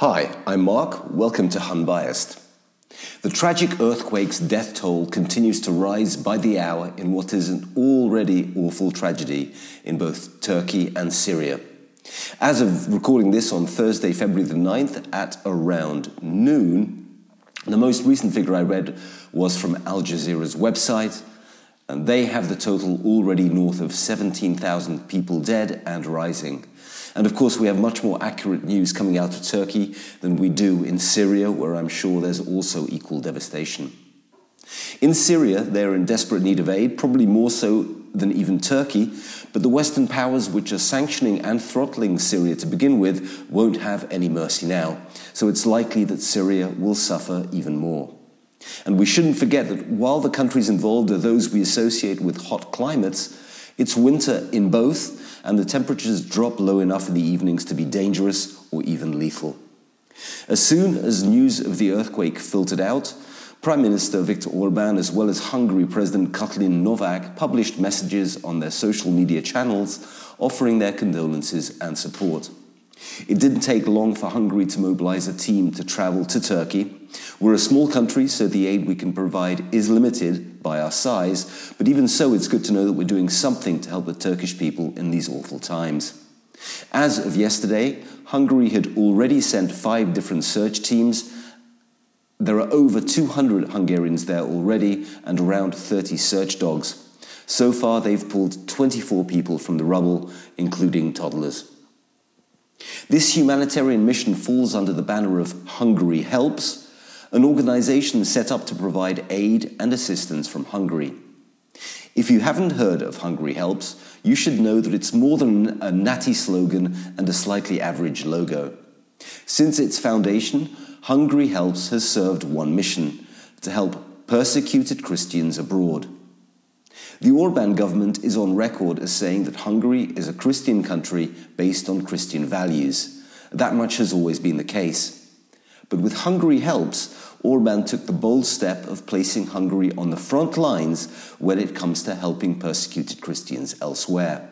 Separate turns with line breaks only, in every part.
Hi, I'm Mark. Welcome to Unbiased. The tragic earthquake's death toll continues to rise by the hour in what is an already awful tragedy in both Turkey and Syria. As of recording this on Thursday, February the 9th at around noon, the most recent figure I read was from Al Jazeera's website, and they have the total already north of 17,000 people dead and rising. And of course, we have much more accurate news coming out of Turkey than we do in Syria, where I'm sure there's also equal devastation. In Syria, they're in desperate need of aid, probably more so than even Turkey, but the Western powers which are sanctioning and throttling Syria to begin with won't have any mercy now. So it's likely that Syria will suffer even more. And we shouldn't forget that while the countries involved are those we associate with hot climates, it's winter in both, and the temperatures drop low enough in the evenings to be dangerous or even lethal. As soon as news of the earthquake filtered out, Prime Minister Viktor Orban, as well as Hungary President Katalin Novak, published messages on their social media channels offering their condolences and support. It didn't take long for Hungary to mobilize a team to travel to Turkey. We're a small country, so the aid we can provide is limited by our size, but even so, it's good to know that we're doing something to help the Turkish people in these awful times. As of yesterday, Hungary had already sent five different search teams. There are over 200 Hungarians there already and around 30 search dogs. So far, they've pulled 24 people from the rubble, including toddlers. This humanitarian mission falls under the banner of Hungary Helps, an organization set up to provide aid and assistance from Hungary. If you haven't heard of Hungary Helps, you should know that it's more than a natty slogan and a slightly average logo. Since its foundation, Hungary Helps has served one mission to help persecuted Christians abroad. The Orban government is on record as saying that Hungary is a Christian country based on Christian values. That much has always been the case. But with Hungary Helps, Orban took the bold step of placing Hungary on the front lines when it comes to helping persecuted Christians elsewhere.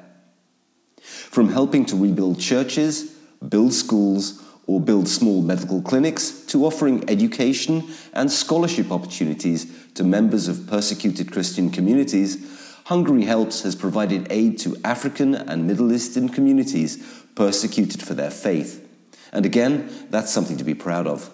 From helping to rebuild churches, build schools, or build small medical clinics to offering education and scholarship opportunities to members of persecuted Christian communities, Hungary Helps has provided aid to African and Middle Eastern communities persecuted for their faith. And again, that's something to be proud of.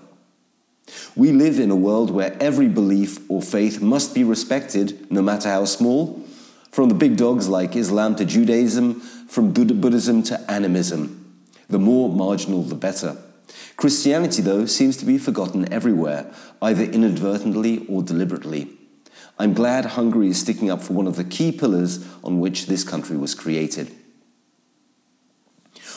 We live in a world where every belief or faith must be respected, no matter how small, from the big dogs like Islam to Judaism, from Buddhism to animism. The more marginal, the better. Christianity, though, seems to be forgotten everywhere, either inadvertently or deliberately. I'm glad Hungary is sticking up for one of the key pillars on which this country was created.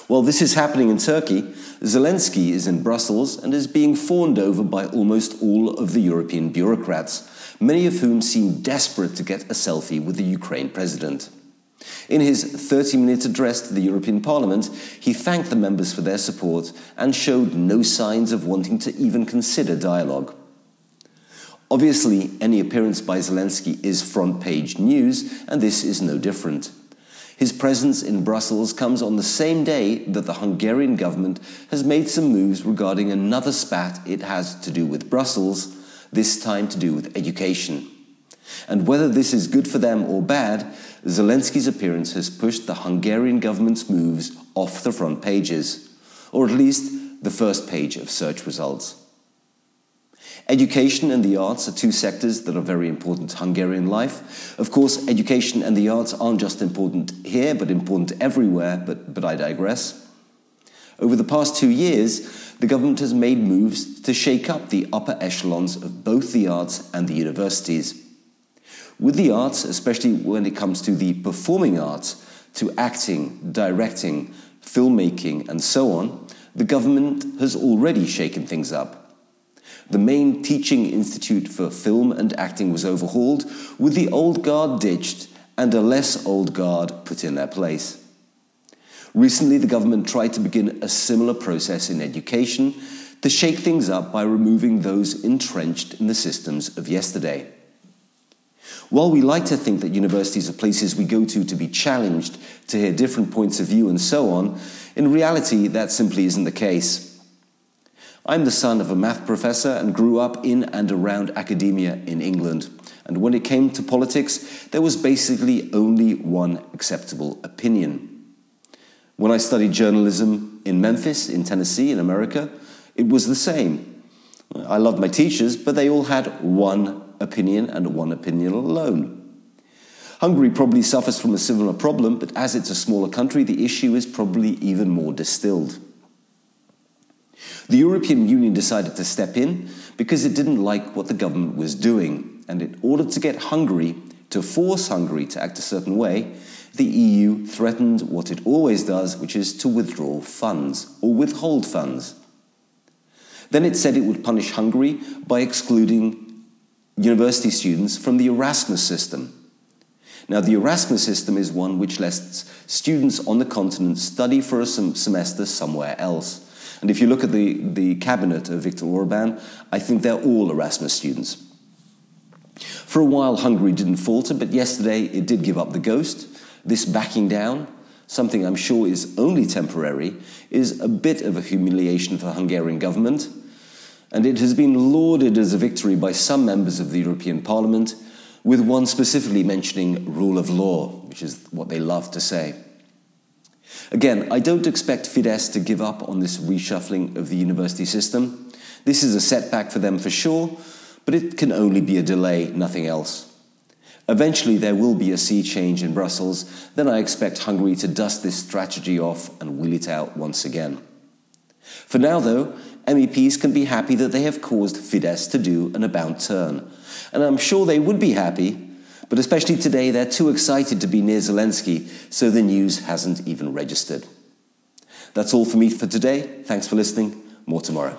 While this is happening in Turkey, Zelensky is in Brussels and is being fawned over by almost all of the European bureaucrats, many of whom seem desperate to get a selfie with the Ukraine president. In his 30 minute address to the European Parliament, he thanked the members for their support and showed no signs of wanting to even consider dialogue. Obviously, any appearance by Zelensky is front page news, and this is no different. His presence in Brussels comes on the same day that the Hungarian government has made some moves regarding another spat it has to do with Brussels, this time to do with education. And whether this is good for them or bad, Zelensky's appearance has pushed the Hungarian government's moves off the front pages, or at least the first page of search results. Education and the arts are two sectors that are very important to Hungarian life. Of course, education and the arts aren't just important here, but important everywhere, but, but I digress. Over the past two years, the government has made moves to shake up the upper echelons of both the arts and the universities. With the arts, especially when it comes to the performing arts, to acting, directing, filmmaking, and so on, the government has already shaken things up. The main teaching institute for film and acting was overhauled, with the old guard ditched and a less old guard put in their place. Recently, the government tried to begin a similar process in education to shake things up by removing those entrenched in the systems of yesterday. While we like to think that universities are places we go to to be challenged, to hear different points of view, and so on, in reality, that simply isn't the case. I'm the son of a math professor and grew up in and around academia in England. And when it came to politics, there was basically only one acceptable opinion. When I studied journalism in Memphis, in Tennessee, in America, it was the same. I loved my teachers, but they all had one opinion and one opinion alone. Hungary probably suffers from a similar problem, but as it's a smaller country, the issue is probably even more distilled. The European Union decided to step in because it didn't like what the government was doing. And in order to get Hungary, to force Hungary to act a certain way, the EU threatened what it always does, which is to withdraw funds or withhold funds. Then it said it would punish Hungary by excluding university students from the Erasmus system. Now, the Erasmus system is one which lets students on the continent study for a semester somewhere else. And if you look at the, the cabinet of Viktor Orban, I think they're all Erasmus students. For a while, Hungary didn't falter, but yesterday it did give up the ghost. This backing down, something I'm sure is only temporary, is a bit of a humiliation for the Hungarian government. And it has been lauded as a victory by some members of the European Parliament, with one specifically mentioning rule of law, which is what they love to say. Again, I don't expect Fidesz to give up on this reshuffling of the university system. This is a setback for them for sure, but it can only be a delay, nothing else. Eventually, there will be a sea change in Brussels, then I expect Hungary to dust this strategy off and wheel it out once again. For now, though, MEPs can be happy that they have caused Fidesz to do an about turn. And I'm sure they would be happy but especially today, they're too excited to be near Zelensky, so the news hasn't even registered. That's all for me for today. Thanks for listening. More tomorrow.